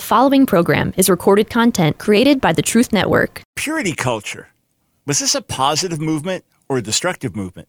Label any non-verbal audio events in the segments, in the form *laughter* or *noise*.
The following program is recorded content created by the Truth Network. Purity culture. Was this a positive movement or a destructive movement?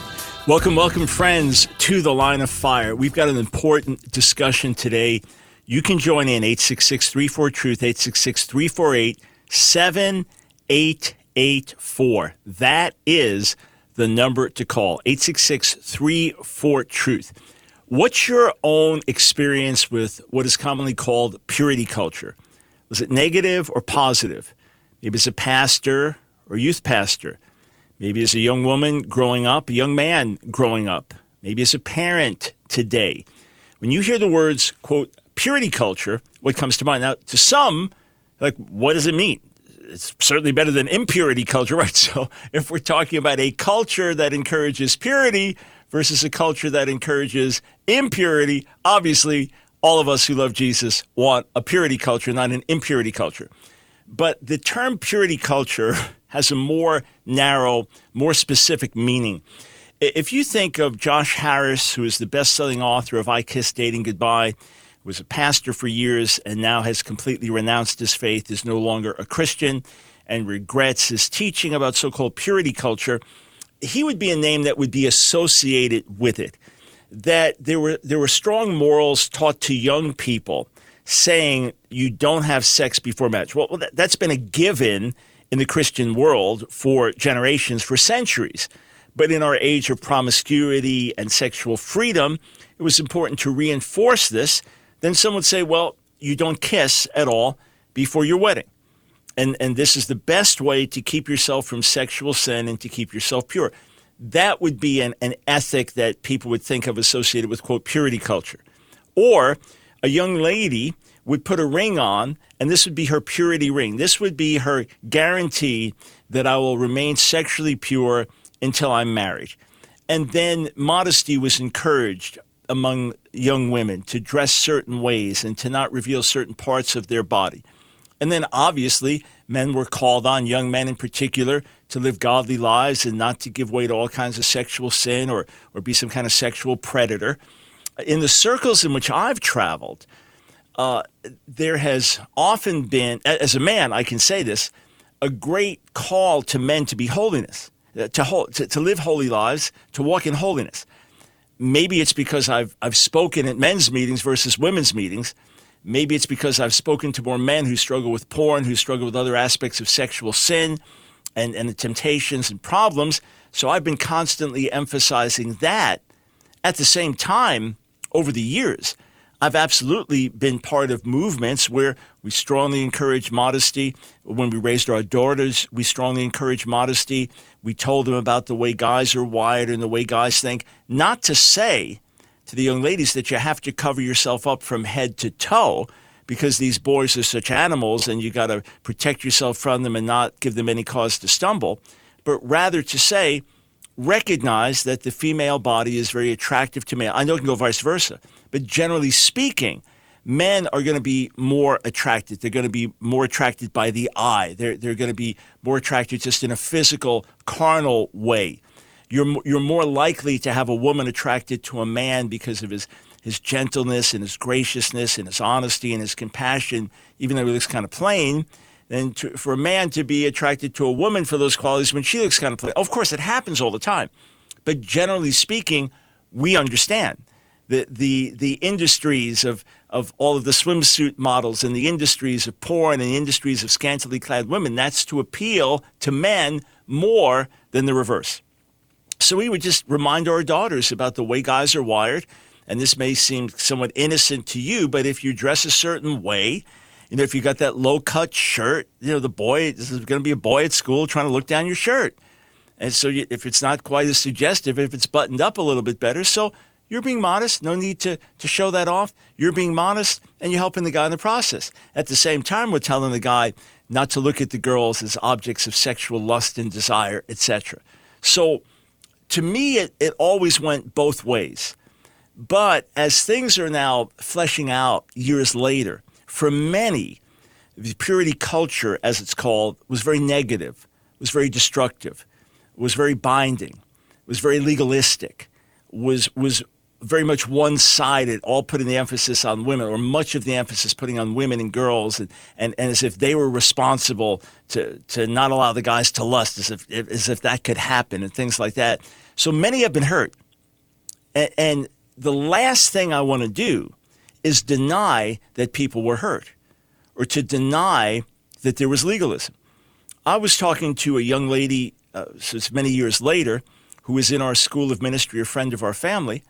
Welcome, welcome, friends, to the line of fire. We've got an important discussion today. You can join in 866 34 Truth, 866 348 7884. That is the number to call 866 34 Truth. What's your own experience with what is commonly called purity culture? Was it negative or positive? Maybe as a pastor or youth pastor maybe as a young woman growing up, a young man growing up, maybe as a parent today. When you hear the words, quote, purity culture, what comes to mind? Now, to some, like, what does it mean? It's certainly better than impurity culture, *laughs* right? So if we're talking about a culture that encourages purity versus a culture that encourages impurity, obviously, all of us who love Jesus want a purity culture, not an impurity culture. But the term purity culture *laughs* has a more narrow, more specific meaning. If you think of Josh Harris, who is the best selling author of I Kissed Dating Goodbye, was a pastor for years and now has completely renounced his faith, is no longer a Christian, and regrets his teaching about so called purity culture, he would be a name that would be associated with it. That there were, there were strong morals taught to young people saying you don't have sex before marriage. Well, that, has been a given in the Christian world for generations, for centuries. But in our age of promiscuity and sexual freedom, it was important to reinforce this. Then some would say, well, you don't kiss at all before your wedding. And, and this is the best way to keep yourself from sexual sin and to keep yourself pure. That would be an, an ethic that people would think of associated with, quote, purity culture. Or a young lady would put a ring on, and this would be her purity ring. This would be her guarantee that I will remain sexually pure until I'm married. And then modesty was encouraged among young women to dress certain ways and to not reveal certain parts of their body. And then obviously, men were called on, young men in particular, to live godly lives and not to give way to all kinds of sexual sin or, or be some kind of sexual predator. In the circles in which I've traveled, uh, there has often been, as a man, I can say this, a great call to men to be holiness, uh, to, to, to live holy lives, to walk in holiness. Maybe it's because I've, I've spoken at men's meetings versus women's meetings. Maybe it's because I've spoken to more men who struggle with porn, who struggle with other aspects of sexual sin and, and the temptations and problems. So I've been constantly emphasizing that. At the same time, over the years, I've absolutely been part of movements where we strongly encourage modesty. When we raised our daughters, we strongly encourage modesty. We told them about the way guys are wired and the way guys think. Not to say to the young ladies that you have to cover yourself up from head to toe because these boys are such animals and you got to protect yourself from them and not give them any cause to stumble, but rather to say, recognize that the female body is very attractive to male. I know it can go vice versa, but generally speaking, men are going to be more attracted. They're going to be more attracted by the eye. They're, they're going to be more attracted just in a physical, carnal way. You're, you're more likely to have a woman attracted to a man because of his, his gentleness and his graciousness and his honesty and his compassion, even though he looks kind of plain than to, for a man to be attracted to a woman for those qualities when she looks kind of plain. Of course, it happens all the time. But generally speaking, we understand the, the, the industries of, of all of the swimsuit models and the industries of porn and the industries of scantily clad women. That's to appeal to men more than the reverse. So we would just remind our daughters about the way guys are wired. And this may seem somewhat innocent to you, but if you dress a certain way, you know, if you got that low cut shirt, you know, the boy, this is going to be a boy at school trying to look down your shirt. And so you, if it's not quite as suggestive, if it's buttoned up a little bit better, so You're being modest. No need to, to show that off. You're being modest and you're helping the guy in the process. At the same time, we're telling the guy not to look at the girls as objects of sexual lust and desire, etc. So to me, it, it always went both ways. But as things are now fleshing out years later, for many, the purity culture, as it's called, was very negative, was very destructive, was very binding, was very legalistic, was was very much one sided, all putting the emphasis on women, or much of the emphasis putting on women and girls, and, and, and as if they were responsible to, to not allow the guys to lust, as if, as if that could happen, and things like that. So many have been hurt. And, and the last thing I want to do is deny that people were hurt or to deny that there was legalism. I was talking to a young lady uh, many years later who was in our school of ministry, a friend of our family,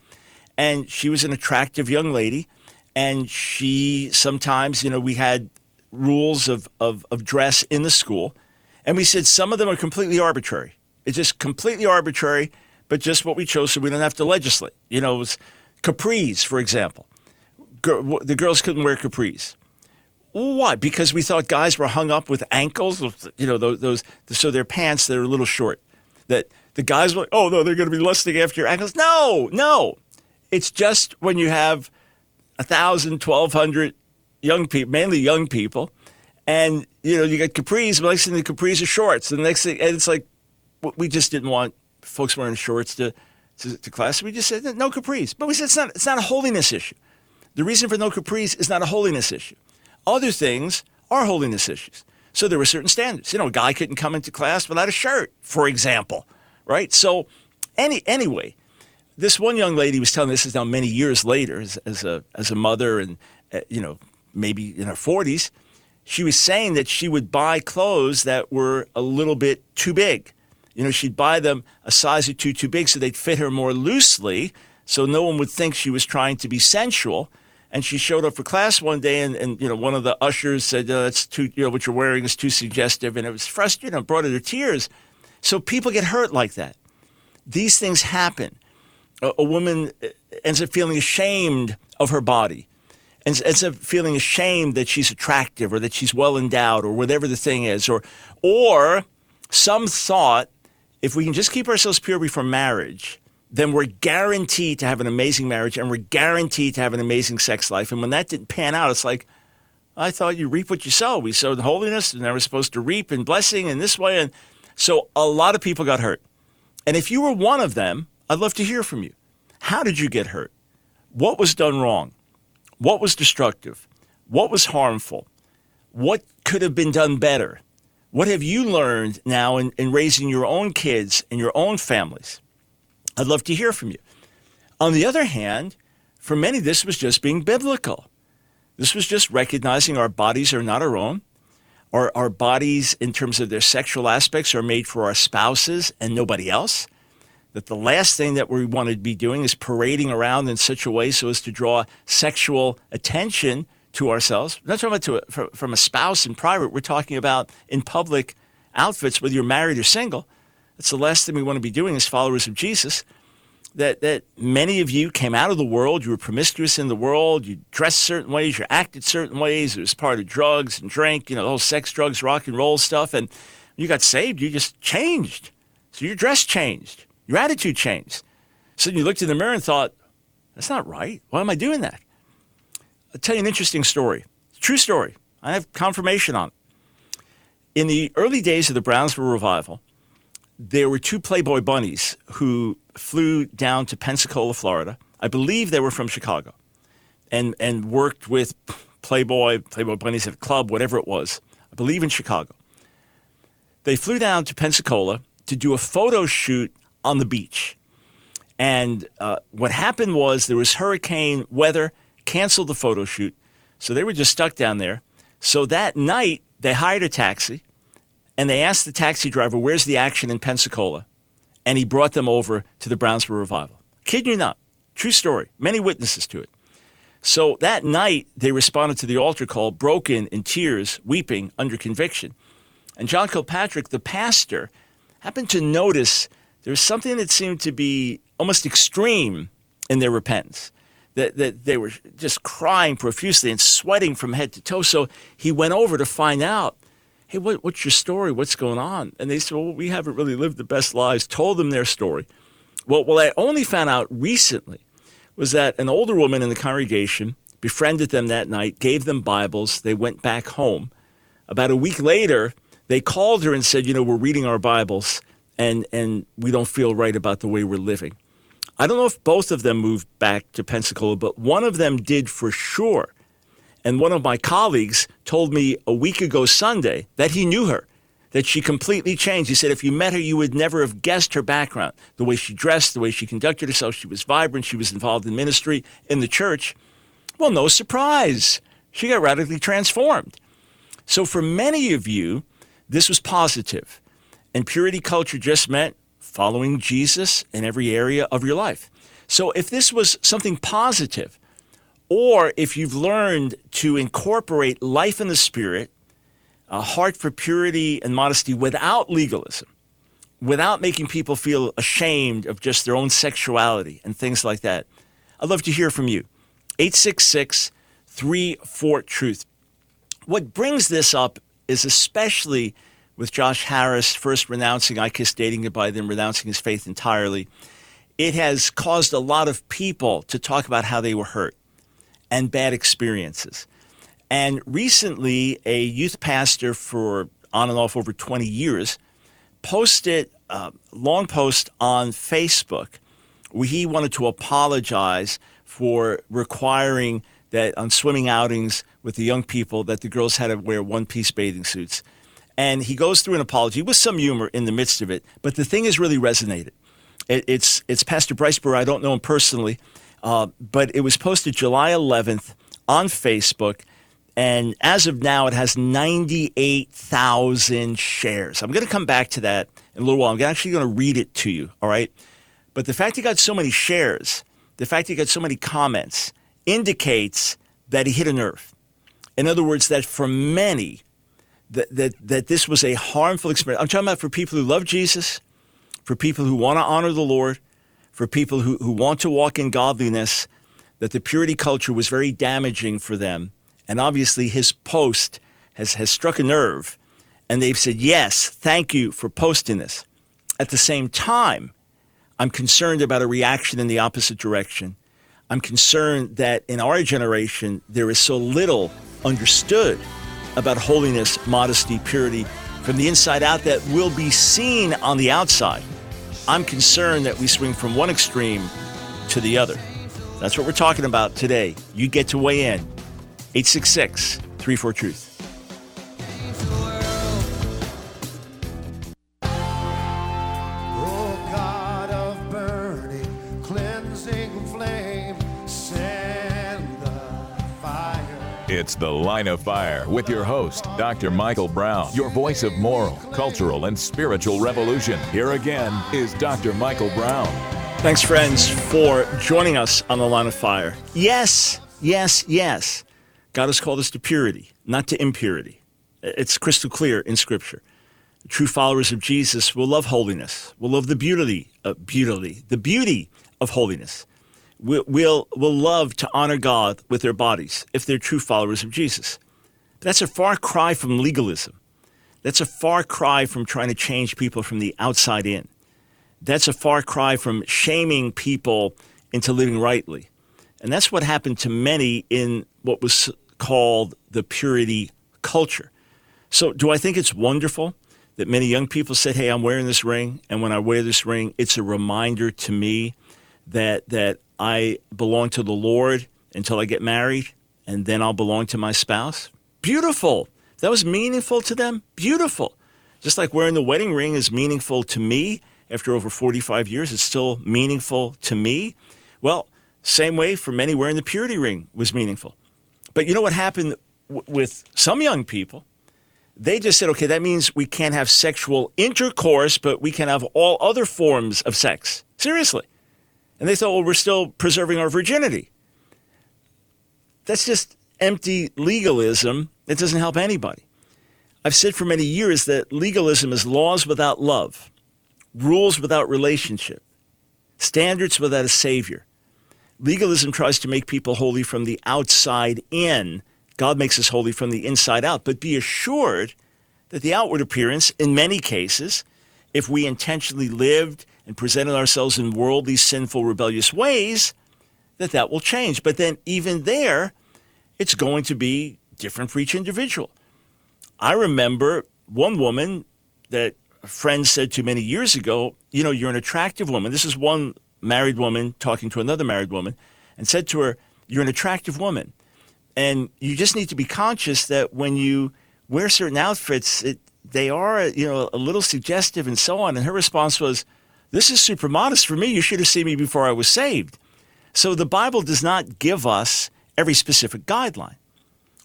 and she was an attractive young lady. And she sometimes, you know, we had rules of, of, of dress in the school, and we said some of them are completely arbitrary. It's just completely arbitrary, but just what we chose so we don't have to legislate. You know, it was capris, for example. the girls couldn't wear capris. Why? Because we thought guys were hung up with ankles, you know, those, those so their pants that are a little short. That the guys were like, oh no, they're going to be lusting after your ankles. No, no. It's just when you have a thousand, twelve hundred young people, mainly young people, and you know you get capris. But next thing the capris are shorts. The next thing, and it's like we just didn't want folks wearing shorts to, to, to class. We just said no capris. But we said it's not it's not a holiness issue. The reason for no capris is not a holiness issue. Other things are holiness issues. So there were certain standards. You know, a guy couldn't come into class without a shirt, for example, right? So any anyway, this one young lady was telling this is now many years later as, as a as a mother and uh, you know maybe in her 40s she was saying that she would buy clothes that were a little bit too big you know she'd buy them a size or two too big so they'd fit her more loosely so no one would think she was trying to be sensual and she showed up for class one day, and, and you know, one of the ushers said, uh, "That's too, you know, what you're wearing is too suggestive," and it was frustrating. It brought her to tears. So people get hurt like that. These things happen. A, woman ends up feeling ashamed of her body, and ends up feeling ashamed that she's attractive or that she's well endowed or whatever the thing is, or or some thought if we can just keep ourselves pure before marriage then we're guaranteed to have an amazing marriage and we're guaranteed to have an amazing sex life. And when that didn't pan out, it's like, I thought you reap what you sow. We sowed holiness and I was supposed to reap in blessing in this way. And so a lot of people got hurt. And if you were one of them, I'd love to hear from you. How did you get hurt? What was done wrong? What was destructive? What was harmful? What could have been done better? What have you learned now in, in raising your own kids and your own families? I'd love to hear from you. On the other hand, for many, this was just being biblical. This was just recognizing our bodies are not our own. Our, our bodies, in terms of their sexual aspects, are made for our spouses and nobody else. That the last thing that we want to be doing is parading around in such a way so as to draw sexual attention to ourselves. We're not talking about to a, from a spouse in private. We're talking about in public outfits, whether you're married or single. That's the last thing we want to be doing as followers of Jesus. That, that many of you came out of the world, you were promiscuous in the world, you dressed certain ways, you acted certain ways, it was part of drugs and drink, you know, the whole sex, drugs, rock and roll stuff. And you got saved, you just changed. So your dress changed, your attitude changed. So you looked in the mirror and thought, that's not right. Why am I doing that? I'll tell you an interesting story. True story. I have confirmation on it. In the early days of the Brownsville revival, there were two Playboy bunnies who flew down to Pensacola, Florida. I believe they were from Chicago, and and worked with Playboy, Playboy bunnies at a club, whatever it was. I believe in Chicago. They flew down to Pensacola to do a photo shoot on the beach, and uh, what happened was there was hurricane weather, canceled the photo shoot, so they were just stuck down there. So that night they hired a taxi and they asked the taxi driver, Where's the action in Pensacola? And he brought them over to the Brownsville Revival. Kid you not. True story. Many witnesses to it. So that night, they responded to the altar call, broken in tears, weeping under conviction. And John Kilpatrick, the pastor, happened to notice there was something that seemed to be almost extreme in their repentance. That, that they were just crying profusely and sweating from head to toe. So he went over to find out, hey, what, what's your story? What's going on? And they said, well, we haven't really lived the best lives. Told them their story. Well, what I only found out recently was that an older woman in the congregation befriended them that night, gave them Bibles. They went back home. About a week later, they called her and said, you know, we're reading our Bibles and, and we don't feel right about the way we're living. I don't know if both of them moved back to Pensacola, but one of them did for sure. And one of my colleagues told me a week ago Sunday that he knew her, that she completely changed. He said, if you met her, you would never have guessed her background. The way she dressed, the way she conducted herself, she was vibrant, she was involved in ministry in the church. Well, no surprise. She got radically transformed. So for many of you, this was positive. And purity culture just meant following Jesus in every area of your life. So if this was something positive, or if you've learned to incorporate life in the spirit, a heart for purity and modesty without legalism, without making people feel ashamed of just their own sexuality and things like that, I'd love to hear from you. 866 34 Truth. What brings this up is especially with Josh Harris first renouncing I Kissed Dating Goodbye, then renouncing his faith entirely, it has caused a lot of people to talk about how they were hurt and bad experiences. And recently, a youth pastor for on and off over 20 years posted a long post on Facebook where he wanted to apologize for requiring that on swimming outings with the young people that the girls had to wear one piece bathing suits. And he goes through an apology with some humor in the midst of it. But the thing has really resonated. It, it's, it's Pastor Bryce Burr. I don't know him personally, uh, but it was posted July 11th on Facebook. And as of now, it has 98,000 shares. I'm going to come back to that in a little while. I'm actually going to read it to you, all right? But the fact he got so many shares, the fact he got so many comments, indicates that he hit a nerve. In other words, that for many, that, that, that this was a harmful experience. I'm talking about for people who love Jesus, for people who want to honor the Lord, for people who, who want to walk in godliness, that the purity culture was very damaging for them. And obviously, his post has, has struck a nerve. And they've said, Yes, thank you for posting this. At the same time, I'm concerned about a reaction in the opposite direction. I'm concerned that in our generation, there is so little understood about holiness, modesty, purity from the inside out that will be seen on the outside. I'm concerned that we swing from one extreme to the other. That's what we're talking about today. You get to weigh in. 866 34 Truth. It's The Line of Fire with your host, Dr. Michael Brown, your voice of moral, cultural, and spiritual revolution. Here again is Dr. Michael Brown. Thanks, friends, for joining us on The Line of Fire. Yes, yes, yes. God has called us to purity, not to impurity. It's crystal clear in Scripture. True followers of Jesus will love holiness, will love the beauty, of beauty, the beauty of holiness will, will, will love to honor God with their bodies if they're true followers of Jesus. But that's a far cry from legalism. That's a far cry from trying to change people from the outside in. That's a far cry from shaming people into living rightly. And that's what happened to many in what was called the purity culture. So, do I think it's wonderful that many young people said, Hey, I'm wearing this ring, and when I wear this ring, it's a reminder to me that, that I belong to the Lord until I get married, and then I'll belong to my spouse. Beautiful. That was meaningful to them. Beautiful. Just like wearing the wedding ring is meaningful to me after over 45 years, it's still meaningful to me. Well, same way for many wearing the purity ring was meaningful. But you know what happened w- with some young people? They just said, okay, that means we can't have sexual intercourse, but we can have all other forms of sex. Seriously. And they thought, well, we're still preserving our virginity. That's just empty legalism. It doesn't help anybody. I've said for many years that legalism is laws without love, rules without relationship, standards without a savior. Legalism tries to make people holy from the outside in. God makes us holy from the inside out. But be assured that the outward appearance, in many cases, if we intentionally lived and presented ourselves in worldly, sinful, rebellious ways, that that will change. But then, even there, it's going to be different for each individual. I remember one woman that a friend said to many years ago, You know, you're an attractive woman. This is one married woman talking to another married woman and said to her, You're an attractive woman. And you just need to be conscious that when you wear certain outfits, it, they are, you know, a little suggestive and so on. And her response was, This is super modest for me. You should have seen me before I was saved. So the Bible does not give us every specific guideline,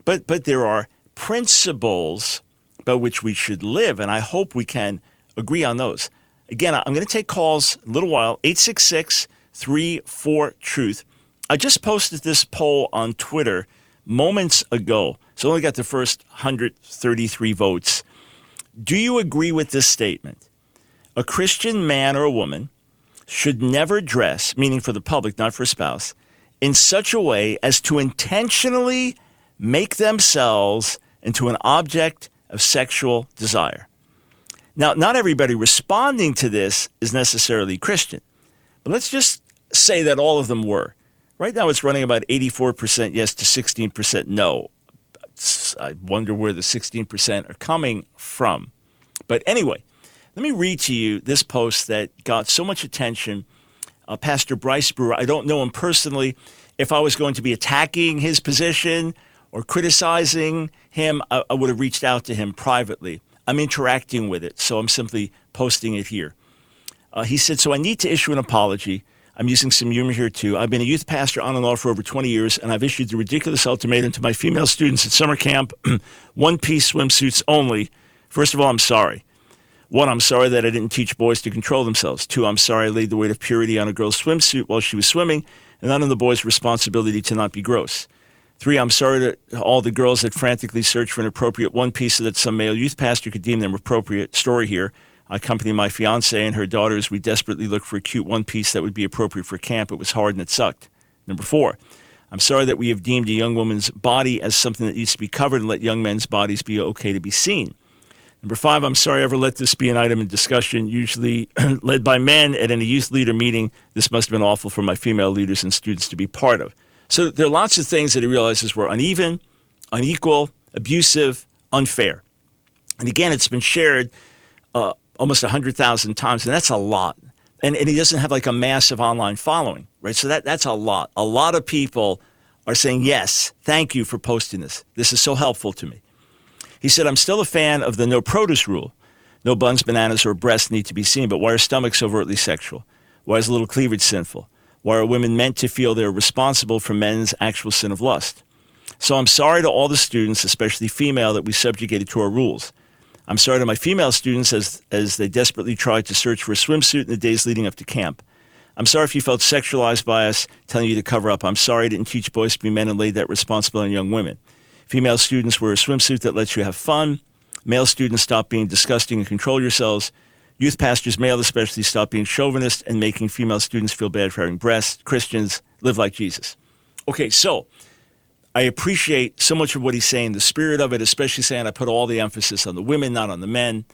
but, but there are principles by which we should live. And I hope we can agree on those. Again, I'm going to take calls a little while 866 34 Truth. I just posted this poll on Twitter moments ago. So I only got the first 133 votes. Do you agree with this statement? A Christian man or a woman should never dress, meaning for the public, not for a spouse, in such a way as to intentionally make themselves into an object of sexual desire. Now, not everybody responding to this is necessarily Christian, but let's just say that all of them were. Right now, it's running about 84% yes to 16% no. I wonder where the 16% are coming from. But anyway, let me read to you this post that got so much attention. Uh, Pastor Bryce Brewer, I don't know him personally. If I was going to be attacking his position or criticizing him, I, I would have reached out to him privately. I'm interacting with it, so I'm simply posting it here. Uh, he said, So I need to issue an apology. I'm using some humor here too. I've been a youth pastor on and off for over 20 years, and I've issued the ridiculous ultimatum to my female students at summer camp *clears throat* one piece swimsuits only. First of all, I'm sorry. One, I'm sorry that I didn't teach boys to control themselves. Two, I'm sorry I laid the weight of purity on a girl's swimsuit while she was swimming, and not on the boy's responsibility to not be gross. Three, I'm sorry to all the girls that frantically search for an appropriate one piece so that some male youth pastor could deem them appropriate. Story here. I accompanied my fiance and her daughters. We desperately looked for a cute one piece that would be appropriate for camp. It was hard and it sucked. Number four, I'm sorry that we have deemed a young woman's body as something that needs to be covered and let young men's bodies be okay to be seen. Number five, I'm sorry I ever let this be an item in discussion, usually *clears throat* led by men at any youth leader meeting. This must have been awful for my female leaders and students to be part of. So there are lots of things that he realizes were uneven, unequal, abusive, unfair. And again, it's been shared uh, almost 100,000 times, and that's a lot. And, and he doesn't have like a massive online following, right? So that, that's a lot. A lot of people are saying, yes, thank you for posting this. This is so helpful to me. He said, I'm still a fan of the no produce rule. No buns, bananas, or breasts need to be seen, but why are stomachs overtly sexual? Why is a little cleavage sinful? Why are women meant to feel they're responsible for men's actual sin of lust? So I'm sorry to all the students, especially female, that we subjugated to our rules. I'm sorry to my female students as, as they desperately tried to search for a swimsuit in the days leading up to camp. I'm sorry if you felt sexualized by us telling you to cover up. I'm sorry I didn't teach boys to be men and laid that responsibility on young women. Female students wear a swimsuit that lets you have fun. Male students stop being disgusting and control yourselves. Youth pastors, male especially, stop being chauvinist and making female students feel bad for having breasts. Christians live like Jesus. Okay, so I appreciate so much of what he's saying, the spirit of it, especially saying I put all the emphasis on the women, not on the men,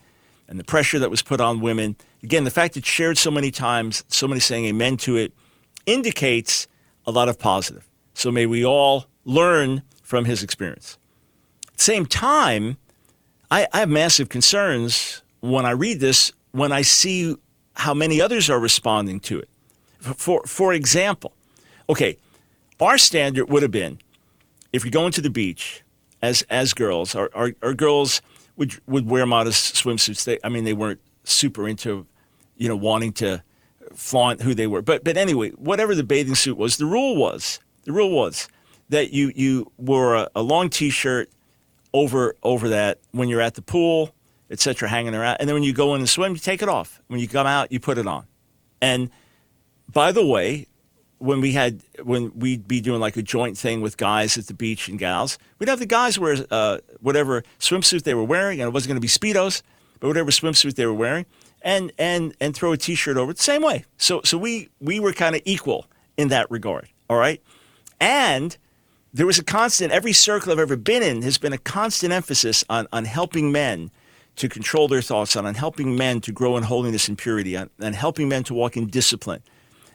and the pressure that was put on women. Again, the fact it's shared so many times, so many saying amen to it, indicates a lot of positive. So may we all learn from his experience. At the same time, I, I have massive concerns when I read this when I see how many others are responding to it. For, for example, okay, our standard would have been if you're going to the beach as, as girls, our, our, our girls would, would wear modest swimsuits. They, I mean, they weren't super into, you know, wanting to flaunt who they were. But, but anyway, whatever the bathing suit was, the rule was, the rule was that you, you wore a, a long t-shirt over, over that when you're at the pool etc., hanging around. And then when you go in and swim, you take it off. When you come out, you put it on. And by the way, when we had when we'd be doing like a joint thing with guys at the beach and gals, we'd have the guys wear uh, whatever swimsuit they were wearing, and it wasn't going to be speedos, but whatever swimsuit they were wearing, and and and throw a t-shirt over it the same way. So so we we were kind of equal in that regard. All right. And there was a constant, every circle I've ever been in has been a constant emphasis on, on helping men to control their thoughts, on, on helping men to grow in holiness and purity, on, on helping men to walk in discipline,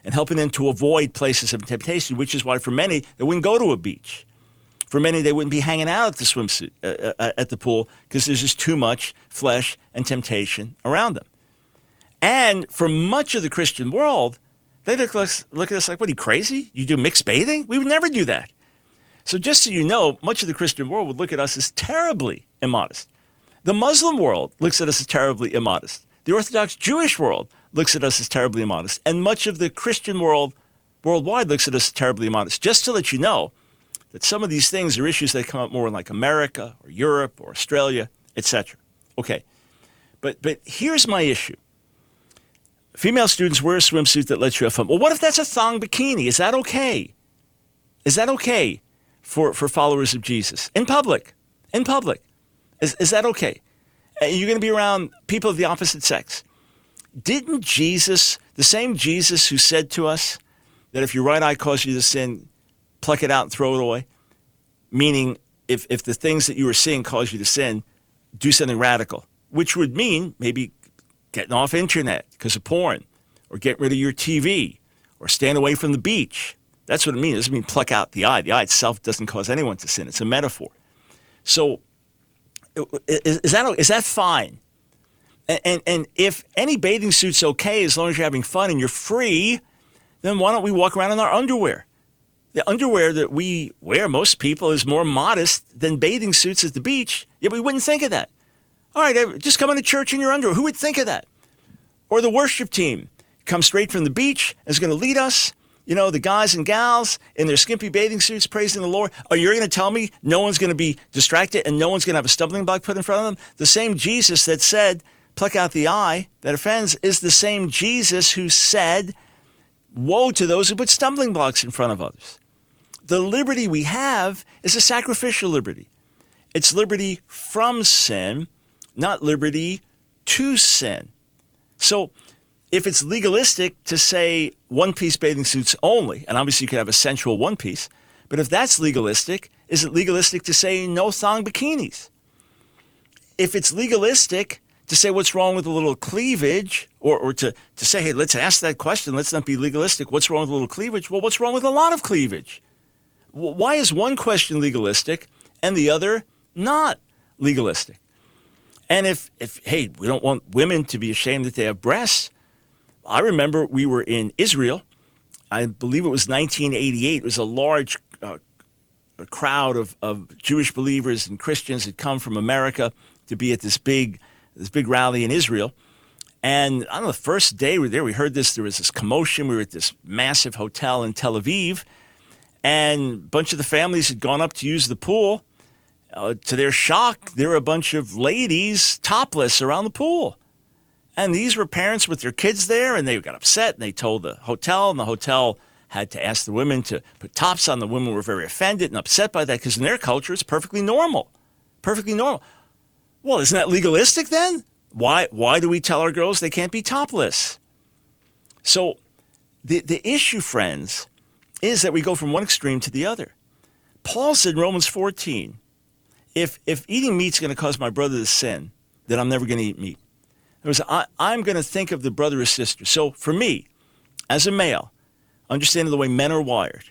and helping them to avoid places of temptation, which is why for many, they wouldn't go to a beach. For many, they wouldn't be hanging out at the swimsuit, uh, uh, at the pool, because there's just too much flesh and temptation around them. And for much of the Christian world, they look, look at us like, what, are you crazy? You do mixed bathing? We would never do that. So just so you know, much of the Christian world would look at us as terribly immodest. The Muslim world looks at us as terribly immodest. The Orthodox Jewish world looks at us as terribly immodest. And much of the Christian world worldwide looks at us as terribly immodest. Just to let you know that some of these things are issues that come up more in like America or Europe or Australia, etc. Okay. But but here's my issue. Female students wear a swimsuit that lets you have fun. Well, what if that's a thong bikini? Is that okay? Is that okay for, for followers of Jesus in public? In public. Is, is that okay? You're going to be around people of the opposite sex. Didn't Jesus, the same Jesus who said to us that if your right eye causes you to sin, pluck it out and throw it away? Meaning, if, if the things that you were seeing cause you to sin, do something radical, which would mean maybe getting off internet because of porn, or get rid of your TV, or stand away from the beach. That's what it means. It doesn't mean pluck out the eye. The eye itself doesn't cause anyone to sin. It's a metaphor. So, is, is that is that fine? And, and, and if any bathing suit's okay as long as you're having fun and you're free, then why don't we walk around in our underwear? The underwear that we wear, most people, is more modest than bathing suits at the beach. Yet we wouldn't think of that. All right, just come into church in your underwear. Who would think of that? Or the worship team comes straight from the beach is going to lead us. You know, the guys and gals in their skimpy bathing suits praising the Lord. Are you going to tell me no one's going to be distracted and no one's going to have a stumbling block put in front of them? The same Jesus that said, pluck out the eye that offends, is the same Jesus who said, woe to those who put stumbling blocks in front of others. The liberty we have is a sacrificial liberty. It's liberty from sin not liberty to sin. So if it's legalistic to say one piece bathing suits only, and obviously you could have a sensual one piece, but if that's legalistic, is it legalistic to say no thong bikinis? If it's legalistic to say what's wrong with a little cleavage, or, or to, to say, hey, let's ask that question, let's not be legalistic, what's wrong with a little cleavage? Well, what's wrong with a lot of cleavage? Why is one question legalistic and the other not legalistic? And if, if, hey, we don't want women to be ashamed that they have breasts. I remember we were in Israel. I believe it was 1988. It was a large uh, crowd of, of Jewish believers and Christians had come from America to be at this big, this big rally in Israel. And on the first day we were there, we heard this. There was this commotion. We were at this massive hotel in Tel Aviv, and a bunch of the families had gone up to use the pool. Uh, to their shock, there were a bunch of ladies topless around the pool. And these were parents with their kids there, and they got upset and they told the hotel, and the hotel had to ask the women to put tops on. The women were very offended and upset by that because in their culture, it's perfectly normal. Perfectly normal. Well, isn't that legalistic then? Why, why do we tell our girls they can't be topless? So the, the issue, friends, is that we go from one extreme to the other. Paul said in Romans 14, if if eating meat's going to cause my brother to sin, then I'm never going to eat meat. Was, I, I'm going to think of the brother or sister. So for me, as a male, understanding the way men are wired,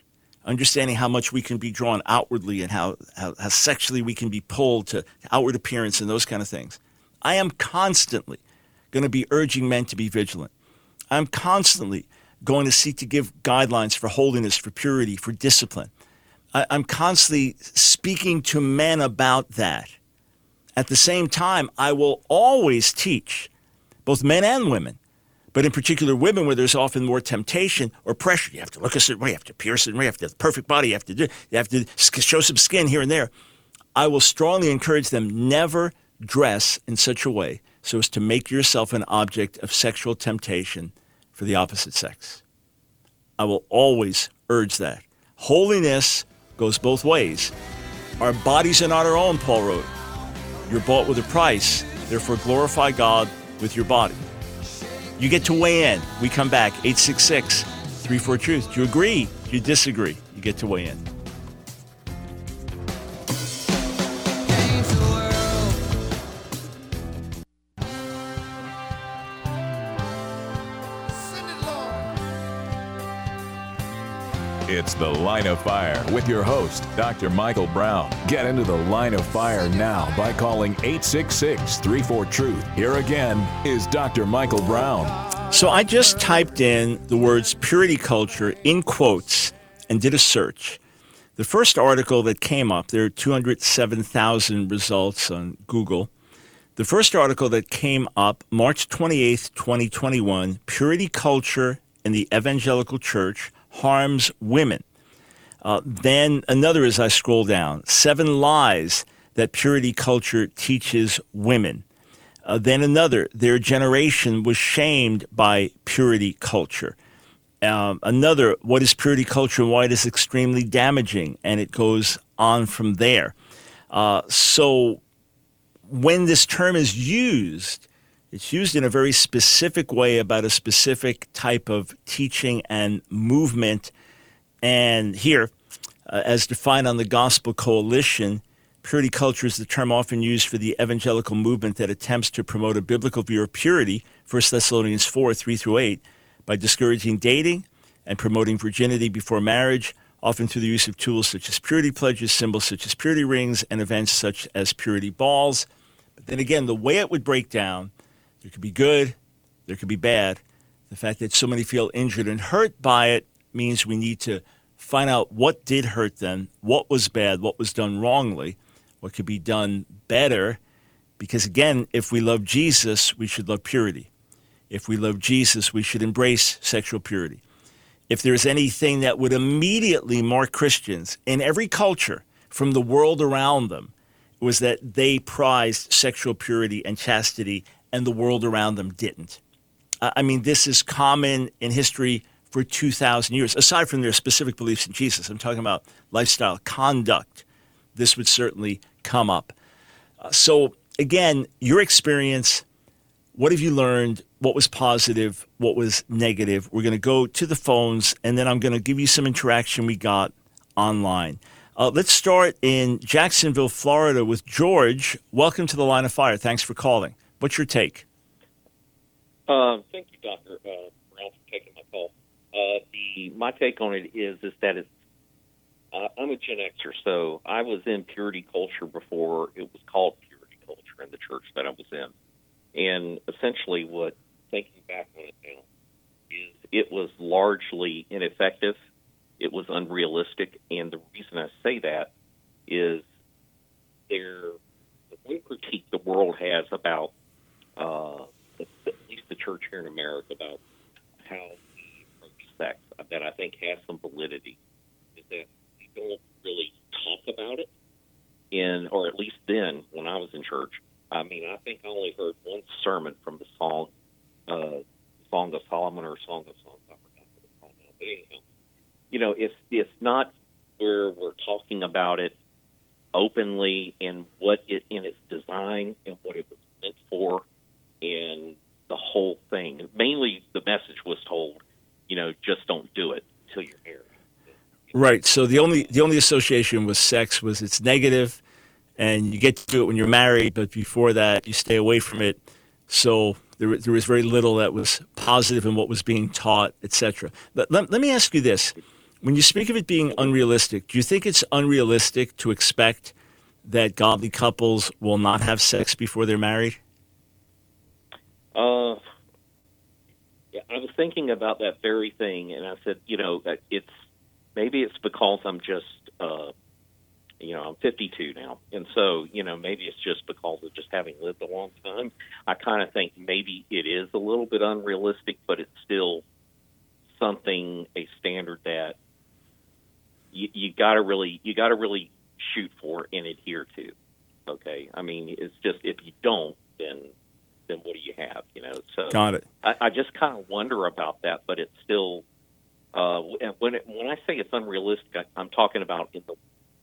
understanding how much we can be drawn outwardly and how, how, how sexually we can be pulled to outward appearance and those kind of things, I am constantly going to be urging men to be vigilant. I'm constantly going to seek to give guidelines for holiness, for purity, for discipline. I, I'm constantly speaking to men about that. At the same time, I will always teach both men and women, but in particular women where there's often more temptation or pressure. You have to look a certain way, you have to certain way, you have to have the perfect body, you have to do, you have to show some skin here and there. I will strongly encourage them never dress in such a way so as to make yourself an object of sexual temptation for the opposite sex. I will always urge that. Holiness goes both ways. Our bodies are not our own, Paul wrote. You're bought with a price, therefore glorify God with your body. You get to weigh in. We come back, 866 34 Truth. Do you agree If you disagree, you get to weigh in. It's the Line of Fire with your host, Dr. Michael Brown. Get into the Line of Fire now by calling 866 34 Truth. Here again is Dr. Michael Brown. So I just typed in the words purity culture in quotes and did a search. The first article that came up, there are 207,000 results on Google. The first article that came up, March 28th, 2021, Purity Culture in the Evangelical Church harms women. Uh, then another as I scroll down seven lies that purity culture teaches women. Uh, then another, their generation was shamed by purity culture. Um, another, what is purity culture and why it is extremely damaging? And it goes on from there. Uh, so when this term is used, it's used in a very specific way about a specific type of teaching and movement. And here, uh, as defined on the Gospel Coalition, purity culture is the term often used for the evangelical movement that attempts to promote a biblical view of purity, 1 Thessalonians 4 3 through 8, by discouraging dating and promoting virginity before marriage, often through the use of tools such as purity pledges, symbols such as purity rings, and events such as purity balls. But then again, the way it would break down there could be good, there could be bad. The fact that so many feel injured and hurt by it means we need to find out what did hurt them, what was bad, what was done wrongly, what could be done better. Because again, if we love Jesus, we should love purity. If we love Jesus, we should embrace sexual purity. If there's anything that would immediately mark Christians in every culture from the world around them, was that they prized sexual purity and chastity and the world around them didn't. I mean, this is common in history for 2,000 years, aside from their specific beliefs in Jesus. I'm talking about lifestyle, conduct. This would certainly come up. Uh, so, again, your experience, what have you learned? What was positive? What was negative? We're going to go to the phones, and then I'm going to give you some interaction we got online. Uh, let's start in Jacksonville, Florida with George. Welcome to the line of fire. Thanks for calling. What's your take? Uh, thank you, Doctor uh, Brown, for taking my call. Uh, the my take on it is is that it's. Uh, I'm a Gen Xer, so I was in purity culture before it was called purity culture in the church that I was in, and essentially, what thinking back on it now is it was largely ineffective. It was unrealistic, and the reason I say that is there one critique the world has about uh, at least the church here in America, about how we approach sex that I think has some validity is that we don't really talk about it, in or at least then when I was in church. I mean, I think I only heard one sermon from the song, uh, Song of Solomon or Song of Songs. I forgot what it's called now. But anyhow, you know, it's it's not where we're talking about it openly and what it in its design and what it was meant for and the whole thing. Mainly, the message was told, you know, just don't do it till you're married. Right. So the only the only association with sex was it's negative, and you get to do it when you're married, but before that, you stay away from it. So there, there was very little that was positive in what was being taught, etc. But let, let me ask you this: When you speak of it being unrealistic, do you think it's unrealistic to expect that godly couples will not have sex before they're married? Uh, yeah, I was thinking about that very thing, and I said, you know, it's maybe it's because I'm just, uh, you know, I'm 52 now, and so you know, maybe it's just because of just having lived a long time. I kind of think maybe it is a little bit unrealistic, but it's still something a standard that you, you got to really you got to really shoot for and adhere to. Okay, I mean, it's just if you don't, then then what do you have? You know, so got it. I, I just kind of wonder about that, but it's still uh, when it, when I say it's unrealistic, I, I'm talking about in the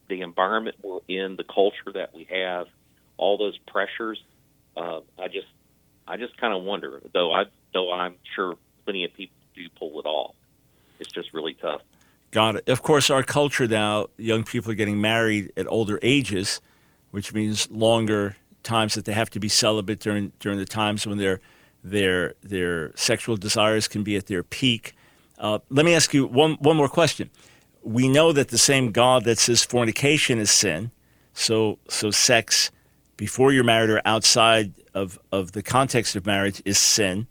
the environment we're in, the culture that we have, all those pressures. Uh, I just I just kind of wonder, though I though I'm sure plenty of people do pull it off. It's just really tough. Got it. Of course, our culture now, young people are getting married at older ages, which means longer times that they have to be celibate during during the times when their their their sexual desires can be at their peak. Uh, let me ask you one one more question. We know that the same God that says fornication is sin, so so sex before you're married or outside of, of the context of marriage is sin.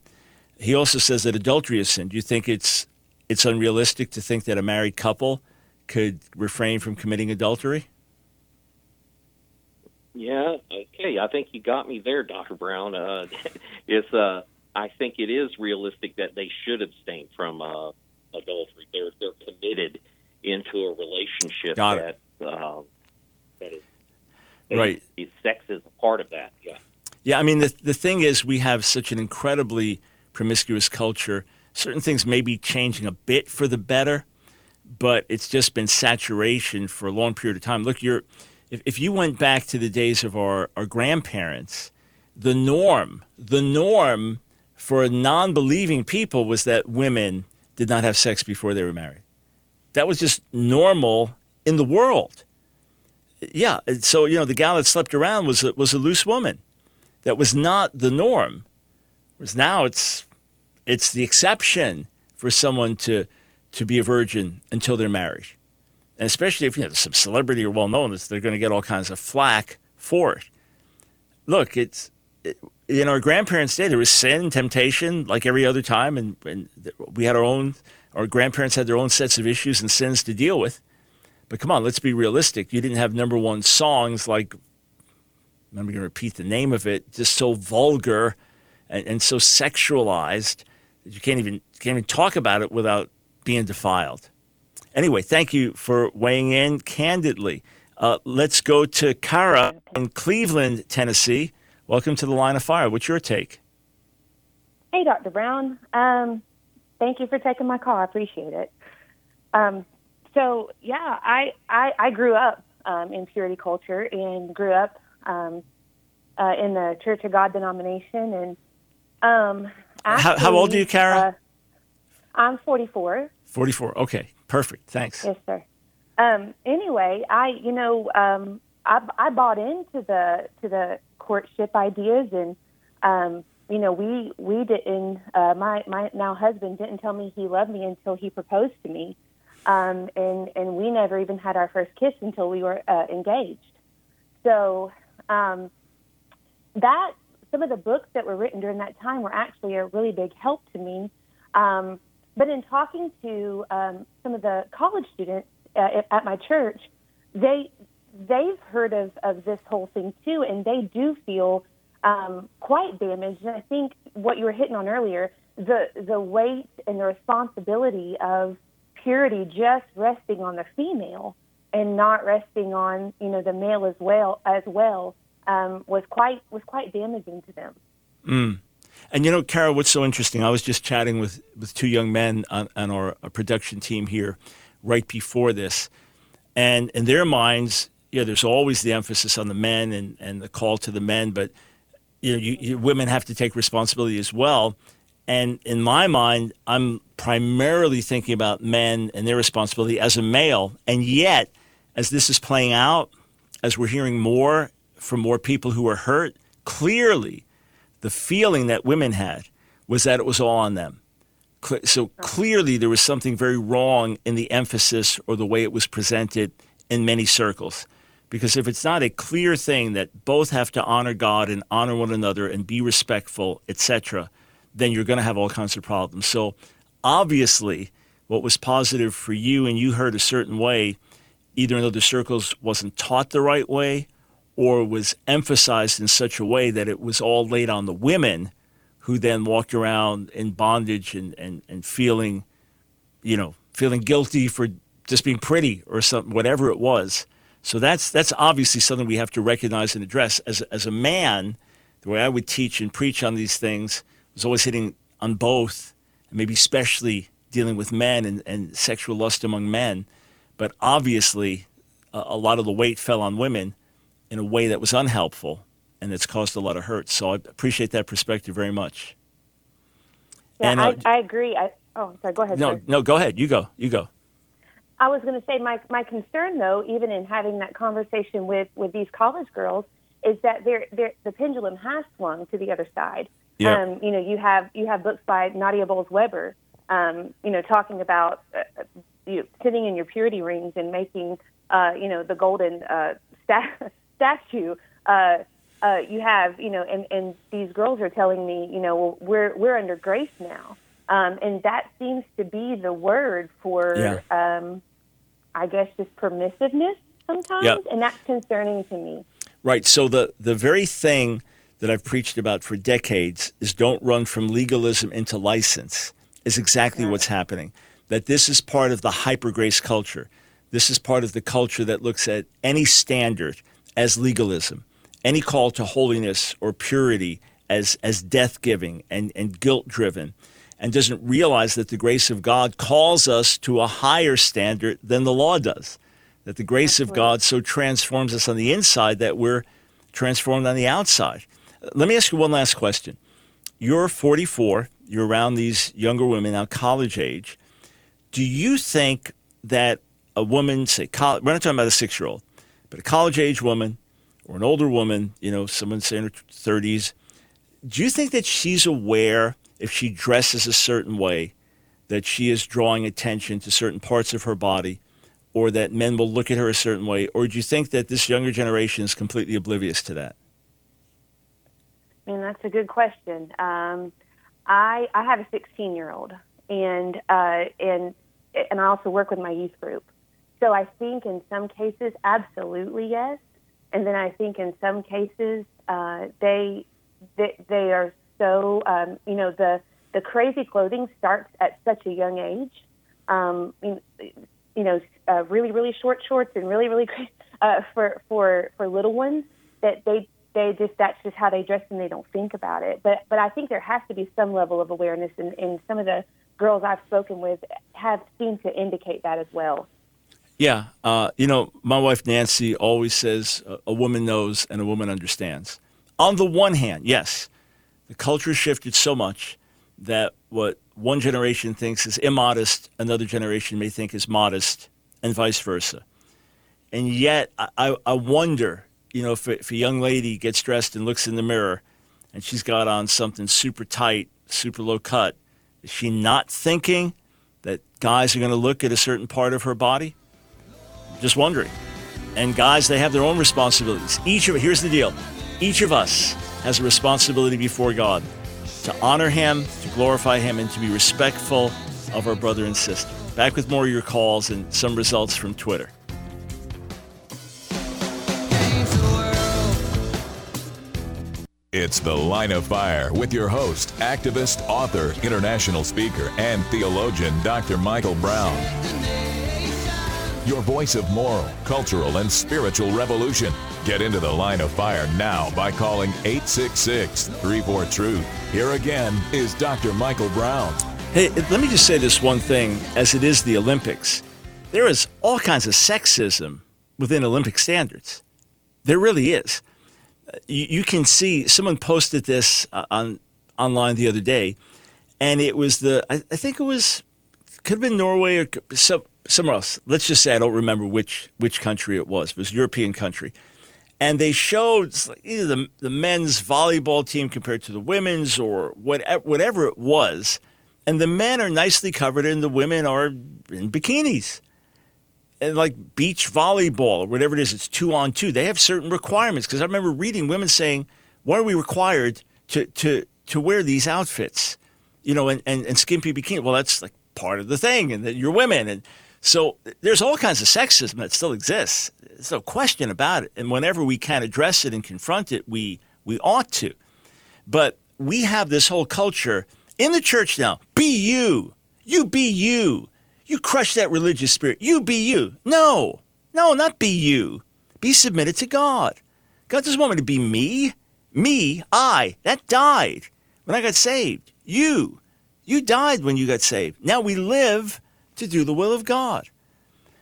He also says that adultery is sin. Do you think it's it's unrealistic to think that a married couple could refrain from committing adultery? Yeah, okay. I think you got me there, Dr. Brown. Uh, *laughs* it's, uh, I think it is realistic that they should abstain from uh, adultery. They're they're committed into a relationship Got that uh, that is right. Is, sex is a part of that. Yeah. Yeah, I mean the the thing is we have such an incredibly promiscuous culture. Certain things may be changing a bit for the better, but it's just been saturation for a long period of time. Look, you're if, if you went back to the days of our, our grandparents, the norm, the norm for non-believing people was that women did not have sex before they were married. That was just normal in the world. Yeah, so you know the gal that slept around was a, was a loose woman. That was not the norm. Whereas now it's it's the exception for someone to to be a virgin until they're married, and especially if you know some celebrity or well known, they're going to get all kinds of flack for it. Look, it's it, in our grandparents' day there was sin, temptation, like every other time, and, and we had our own. Our grandparents had their own sets of issues and sins to deal with. But come on, let's be realistic. You didn't have number one songs like, I'm going to repeat the name of it, just so vulgar and, and so sexualized that you can't even can't even talk about it without being defiled. Anyway, thank you for weighing in candidly. Uh, let's go to Kara in Cleveland, Tennessee. Welcome to the Line of Fire. What's your take? Hey, Dr. Brown. Um, thank you for taking my call. I appreciate it. Um, so, yeah, I, I, I grew up um, in purity culture and grew up um, uh, in the Church of God denomination. And um, actually, how, how, old are you, Kara? Uh, I'm 44. 44. Okay, perfect. Thanks. Yes, sir. Um, anyway, I, you know, um, I, I bought into the to the courtship ideas, and um, you know, we we didn't. Uh, my my now husband didn't tell me he loved me until he proposed to me, um, and and we never even had our first kiss until we were uh, engaged. So um, that some of the books that were written during that time were actually a really big help to me. Um, but in talking to um, some of the college students uh, at my church, they they've heard of, of this whole thing too, and they do feel um, quite damaged. And I think what you were hitting on earlier, the the weight and the responsibility of purity just resting on the female and not resting on you know the male as well as well um, was quite was quite damaging to them. Mm. And you know, Carol, what's so interesting? I was just chatting with, with two young men on, on our production team here right before this, and in their minds, yeah, there's always the emphasis on the men and, and the call to the men, but you know, you, you, women have to take responsibility as well. And in my mind, I'm primarily thinking about men and their responsibility as a male. And yet, as this is playing out, as we're hearing more from more people who are hurt, clearly the feeling that women had was that it was all on them. So clearly, there was something very wrong in the emphasis or the way it was presented in many circles. Because if it's not a clear thing that both have to honor God and honor one another and be respectful, etc., then you're going to have all kinds of problems. So obviously, what was positive for you and you heard a certain way, either in other circles wasn't taught the right way or was emphasized in such a way that it was all laid on the women who then walked around in bondage and, and, and feeling, you know, feeling guilty for just being pretty or something, whatever it was. So that's that's obviously something we have to recognize and address. As as a man, the way I would teach and preach on these things was always hitting on both, and maybe especially dealing with men and, and sexual lust among men. But obviously, a, a lot of the weight fell on women in a way that was unhelpful, and it's caused a lot of hurt. So I appreciate that perspective very much. Yeah, and, uh, I, I, agree. I, oh, sorry. Go ahead. No, sir. no, go ahead. You go. You go. I was going to say my my concern though, even in having that conversation with with these college girls, is that they're, they're, the pendulum has swung to the other side. Yeah. Um, you know, you have you have books by Nadia Bolz Weber, um, you know, talking about uh, you sitting in your purity rings and making, uh, you know, the golden uh, sta- statue. Uh, uh, you have, you know, and, and these girls are telling me, you know, well, we're we're under grace now, um, and that seems to be the word for, Yeah. um, I guess, just permissiveness sometimes, Yeah. and that's concerning to me. Right. So the the very thing that I've preached about for decades is don't run from legalism into license is exactly what's happening. That this is part of the hyper grace culture. This is part of the culture that looks at any standard as legalism, any call to holiness or purity as as death giving and, and guilt driven, and doesn't realize that the grace of God calls us to a higher standard than the law does that the grace of God so transforms us on the inside that we're transformed on the outside. Let me ask you one last question. You're 44, you're around these younger women now, college age. Do you think that a woman, say, college, we're not talking about a six year old, but a college age woman or an older woman, you know, someone say in her 30s, do you think that she's aware if she dresses a certain way that she is drawing attention to certain parts of her body or that men will look at her a certain way? Or do you think that this younger generation is completely oblivious to that? And that's a good question. Um, I I have a 16 year old, and uh, and and I also work with my youth group. So I think in some cases, absolutely yes, and then I think in some cases uh, they, they they are so um, you know the the crazy clothing starts at such a young age. Um, you you know, uh, really really short shorts and really really *laughs* uh, for for for little ones that they they just that's just how they dress and they don't think about it. But but I think there has to be some level of awareness, and, and some of the girls I've spoken with have seemed to indicate that as well. Yeah. Uh, you know, my wife Nancy always says a, woman knows and a woman understands. On the one hand, yes, the culture shifted so much that what one generation thinks is immodest, another generation may think is modest, and vice versa. And yet, I, I- I wonder, you know, if, if a young lady gets dressed and looks in the mirror and she's got on something super tight, super low cut, is she not thinking that guys are going to look at a certain part of her body? Just wondering. And guys, they have their own responsibilities. Each of here's the deal. Each of us has a responsibility before God to honor him, to glorify him, and to be respectful of our brother and sister. Back with more of your calls and some results from Twitter. It's The Line of Fire with your host, activist, author, international speaker, and theologian, Dr. Michael Brown. Your voice of moral, cultural, and spiritual revolution. Get into the line of fire now by calling 866 34 Truth. Here again is Dr. Michael Brown. Hey, let me just say this one thing as it is the Olympics. There is all kinds of sexism within Olympic standards. There really is. You, you can see someone posted this uh, on online the other day, and it was the I, I think it was could have been Norway or some, somewhere else. Let's just say I don't remember which which country it was. It was a European country, and they showed either the the men's volleyball team compared to the women's or whatever whatever it was, and the men are nicely covered and the women are in bikinis. And like beach volleyball or whatever it is, it's two on two. They have certain requirements because I remember reading women saying, "Why are we required to to to wear these outfits?" You know, and, and, and skimpy bikini. Well, that's like part of the thing, and that you're women, and so there's all kinds of sexism that still exists. There's no question about it. And whenever we can address it and confront it, we we ought to. But we have this whole culture in the church now. Be you. You be you. You crush that religious spirit. You be you. No, no, not be you. Be submitted to God. God doesn't want me to be me. Me, I, that died when I got saved. You, you died when you got saved. Now we live to do the will of God.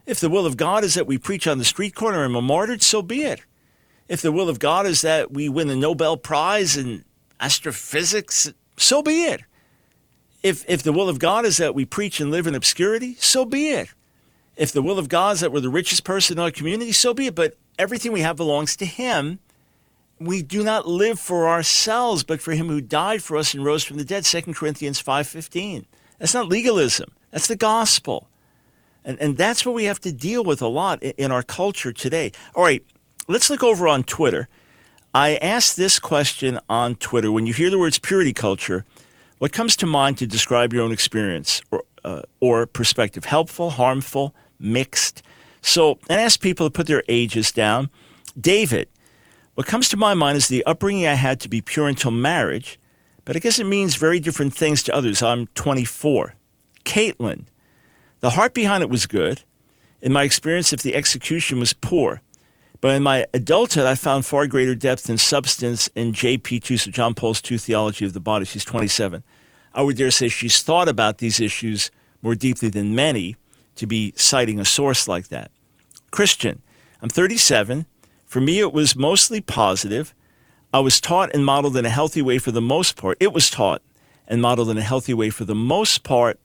If the will of God is that we preach on the street corner and are martyred, so be it. If the will of God is that we win the Nobel Prize in astrophysics, so be it. If, if the will of God is that we preach and live in obscurity, so be it. If the will of God is that we're the richest person in our community, so be it. But everything we have belongs to Him. We do not live for ourselves, but for Him who died for us and rose from the dead. 2 Corinthians 5.15. That's not legalism. That's the gospel. And, and that's what we have to deal with a lot in, in our culture today. All right, let's look over on Twitter. I asked this question on Twitter. When you hear the words purity culture, what comes to mind to describe your own experience or, uh, or perspective? Helpful, harmful, mixed? So, I asked people to put their ages down. David, what comes to my mind is the upbringing I had to be pure until marriage, but I guess it means very different things to others. I'm 24. Caitlin, the heart behind it was good. In my experience, if the execution was poor, but in my adulthood, I found far greater depth and substance in JP2, so John Paul's Two theology of the body. She's 27. I would dare say she's thought about these issues more deeply than many to be citing a source like that. Christian, I'm 37. For me, it was mostly positive. I was taught and modeled in a healthy way for the most part. It was taught and modeled in a healthy way for the most part.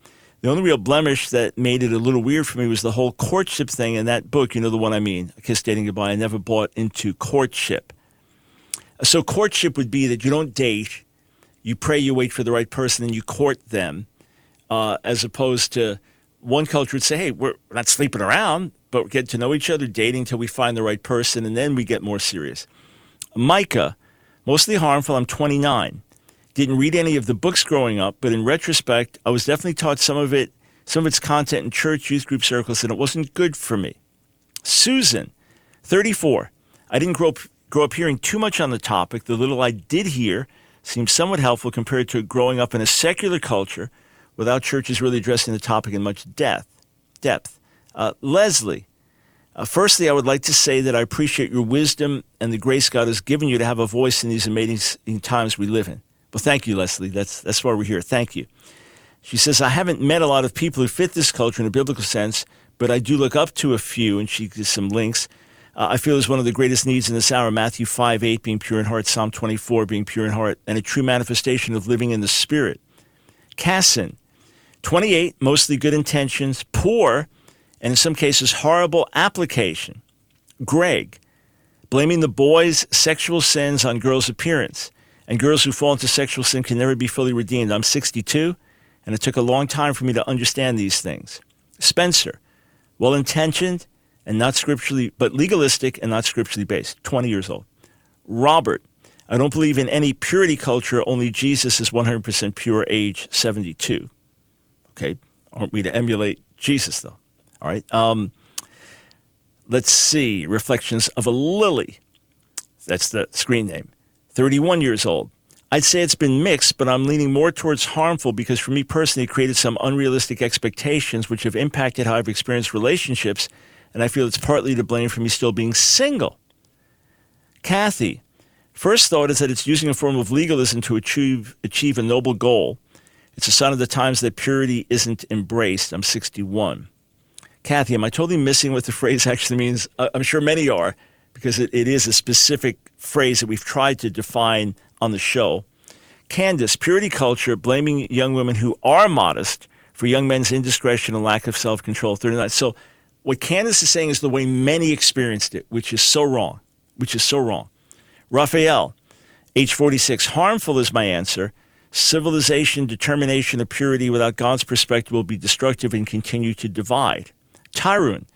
The only real blemish that made it a little weird for me was the whole courtship thing in that book. You know the one I mean, I Kissed Dating Goodbye. I never bought into courtship. So, courtship would be that you don't date, you pray, you wait for the right person, and you court them, uh, as opposed to one culture would say, hey, we're not sleeping around, but we get to know each other, dating until we find the right person, and then we get more serious. Micah, mostly harmful. I'm 29 didn't read any of the books growing up, but in retrospect, I was definitely taught some of it, some of its content in church youth group circles, and it wasn't good for me. Susan, 34. I didn't grow up, grow up hearing too much on the topic. The little I did hear seemed somewhat helpful compared to growing up in a secular culture without churches really addressing the topic in much depth. Depth. Uh, Leslie, uh, firstly, I would like to say that I appreciate your wisdom and the grace God has given you to have a voice in these amazing times we live in. Well, thank you, Leslie. That's, that's why we're here. Thank you. She says, I haven't met a lot of people who fit this culture in a biblical sense, but I do look up to a few, and she gives some links. Uh, I feel is one of the greatest needs in this hour Matthew 5 8, being pure in heart, Psalm 24, being pure in heart, and a true manifestation of living in the Spirit. Casson, 28, mostly good intentions, poor, and in some cases, horrible application. Greg, blaming the boys' sexual sins on girls' appearance and girls who fall into sexual sin can never be fully redeemed. I'm 62, and it took a long time for me to understand these things. Spencer, well intentioned and not scripturally, but legalistic and not scripturally based, 20 years old. Robert, I don't believe in any purity culture, only Jesus is 100% pure, age 72. Okay, aren't we to emulate Jesus, though? All right. Um, let's see. Reflections of a Lily. That's the screen name. 31 years old. I'd say it's been mixed, but I'm leaning more towards harmful because for me personally, it created some unrealistic expectations which have impacted how I've experienced relationships, and I feel it's partly to blame for me still being single. Kathy, first thought is that it's using a form of legalism to achieve, achieve a noble goal. It's a sign of the times that purity isn't embraced. I'm 61. Kathy, am I totally missing what the phrase *laughs* actually means? I'm sure many are because it, it is a specific phrase that we've tried to define on the show. Candace, purity culture, blaming young women who are modest for young men's indiscretion and lack of self control. 39. So, what Candace is saying is the way many experienced it, which is so wrong, which is so wrong. Raphael, age 46, harmful is my answer. Civilization, determination of purity without God's perspective will be destructive and continue to divide. Tyrone,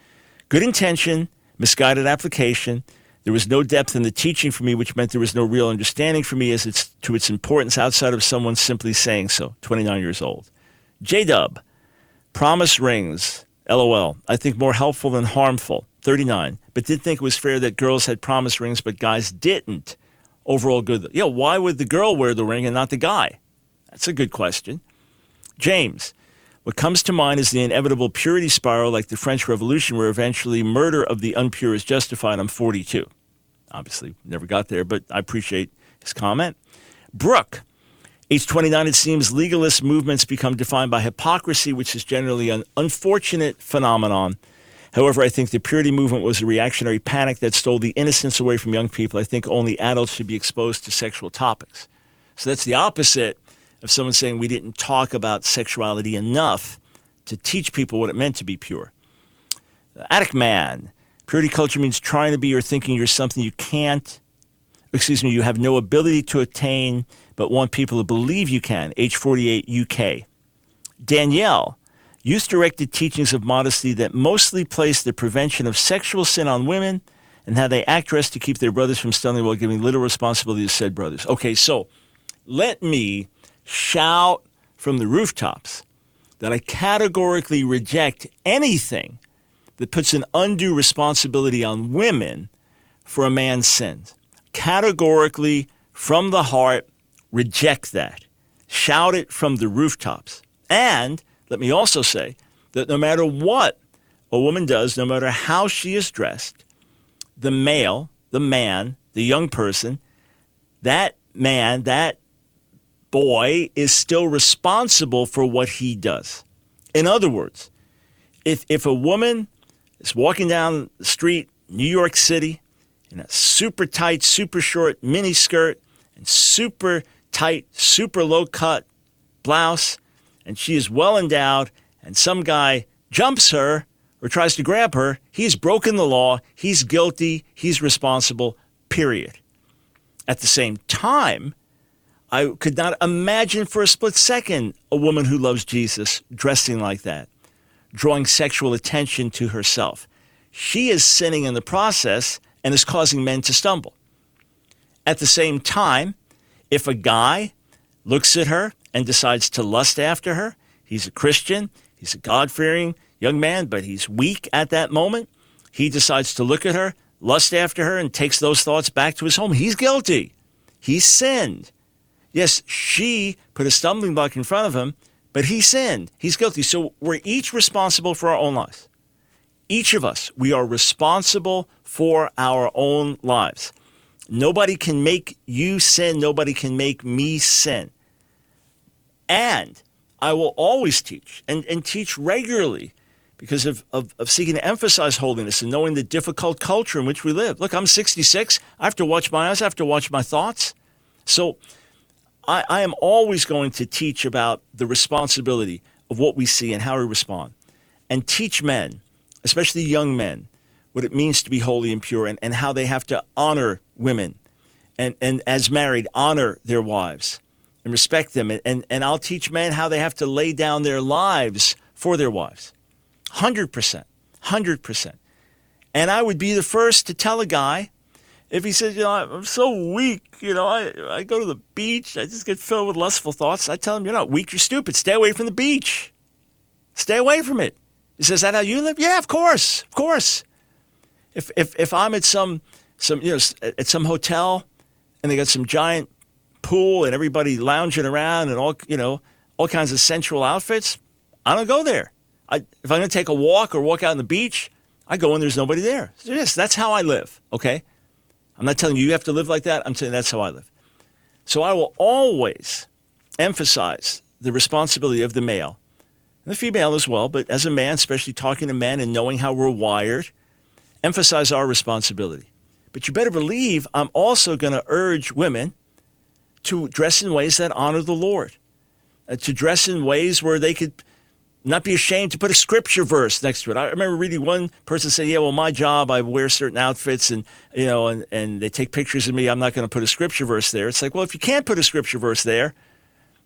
good intention, misguided application, there was no depth in the teaching for me, which meant there was no real understanding for me as it's to its importance outside of someone simply saying so. 29 years old. J Dub, promise rings. LOL. I think more helpful than harmful. 39. But did think it was fair that girls had promise rings, but guys didn't. Overall good. Yeah, why would the girl wear the ring and not the guy? That's a good question. James, what comes to mind is the inevitable purity spiral, like the French Revolution, where eventually murder of the unpure is justified. I'm 42. Obviously, never got there, but I appreciate his comment. Brooke, age 29, it seems legalist movements become defined by hypocrisy, which is generally an unfortunate phenomenon. However, I think the purity movement was a reactionary panic that stole the innocence away from young people. I think only adults should be exposed to sexual topics. So that's the opposite of someone saying we didn't talk about sexuality enough to teach people what it meant to be pure. Uh, attic man. Purity culture means trying to be or thinking you're something you can't. Excuse me, you have no ability to attain, but want people to believe you can. Age 48 UK. Danielle. Youth directed teachings of modesty that mostly place the prevention of sexual sin on women and how they act dressed to keep their brothers from stumbling while giving little responsibility to said brothers. Okay, so let me shout from the rooftops that I categorically reject anything that puts an undue responsibility on women for a man's sins. Categorically, from the heart, reject that. Shout it from the rooftops. And let me also say that no matter what a woman does, no matter how she is dressed, the male, the man, the young person, that man, that boy is still responsible for what he does. In other words, if, if a woman is walking down the street, New York City, in a super tight, super short mini skirt and super tight, super low cut blouse, and she is well endowed, and some guy jumps her or tries to grab her, he's broken the law, he's guilty, he's responsible, period. At the same time, I could not imagine for a split second a woman who loves Jesus dressing like that, drawing sexual attention to herself. She is sinning in the process and is causing men to stumble. At the same time, if a guy looks at her and decides to lust after her, he's a Christian, he's a God fearing young man, but he's weak at that moment. He decides to look at her, lust after her, and takes those thoughts back to his home. He's guilty. He sinned. Yes, she put a stumbling block in front of him, but he sinned. He's guilty. So we're each responsible for our own lives. Each of us, we are responsible for our own lives. Nobody can make you sin. Nobody can make me sin. And I will always teach and, and teach regularly because of, of, of, seeking to emphasize holiness and knowing the difficult culture in which we live. Look, I'm 66. I have to watch my eyes, I have to watch my thoughts. So I, I am always going to teach about the responsibility of what we see and how we respond, and teach men, especially young men, what it means to be holy and pure and, and how they have to honor women and, and as married, honor their wives and respect them. And, and, and I'll teach men how they have to lay down their lives for their wives. 100%. 100%. And I would be the first to tell a guy if he says, you know, I'm so weak, you know, I, I go to the beach, I just get filled with lustful thoughts, I tell him, you're not weak, you're stupid. Stay away from the beach. Stay away from it. He says, that how you live? Yeah, of course, of course. If, if, if I'm at some, some, you know, at some hotel and they got some giant pool and everybody lounging around and all, you know, all kinds of sensual outfits, I don't go there. I, if I'm going to take a walk or walk out on the beach, I go and there's nobody there. Yes, that's how I live, okay? I'm not telling you you have to live like that. I'm saying that's how I live. So I will always emphasize the responsibility of the male and the female as well, but as a man, especially talking to men and knowing how we're wired, emphasize our responsibility. But you better believe I'm also going to urge women to dress in ways that honor the Lord, uh, to dress in ways where they could not be ashamed to put a scripture verse next to it. I remember reading one person say, "Yeah, well, my job, I wear certain outfits, and you know, and, and they take pictures of me. I'm not going to put a scripture verse there." It's like, well, if you can't put a scripture verse there,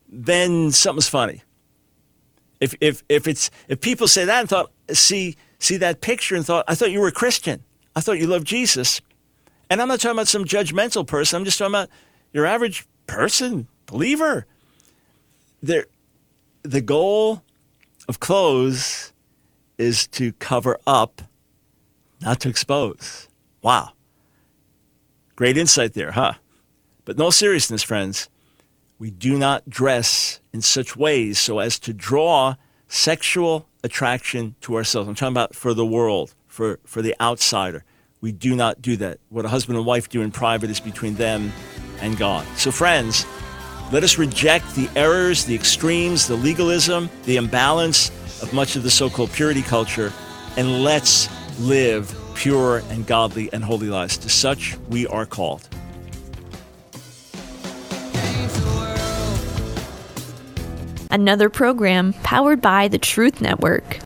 then something's funny. If if if it's if people say that and thought see see that picture and thought, I thought you were a Christian, I thought you loved Jesus, and I'm not talking about some judgmental person. I'm just talking about your average person, believer. There, the goal of clothes is to cover up, not to expose. Wow. Great insight there, huh? But no seriousness, friends. We do not dress in such ways so as to draw sexual attraction to ourselves. I'm talking about for the world, for, for the outsider. We do not do that. What a husband and wife do in private is between them and God. So, friends, let us reject the errors, the extremes, the legalism, the imbalance of much of the so called purity culture, and let's live pure and godly and holy lives. To such we are called. Another program powered by the Truth Network.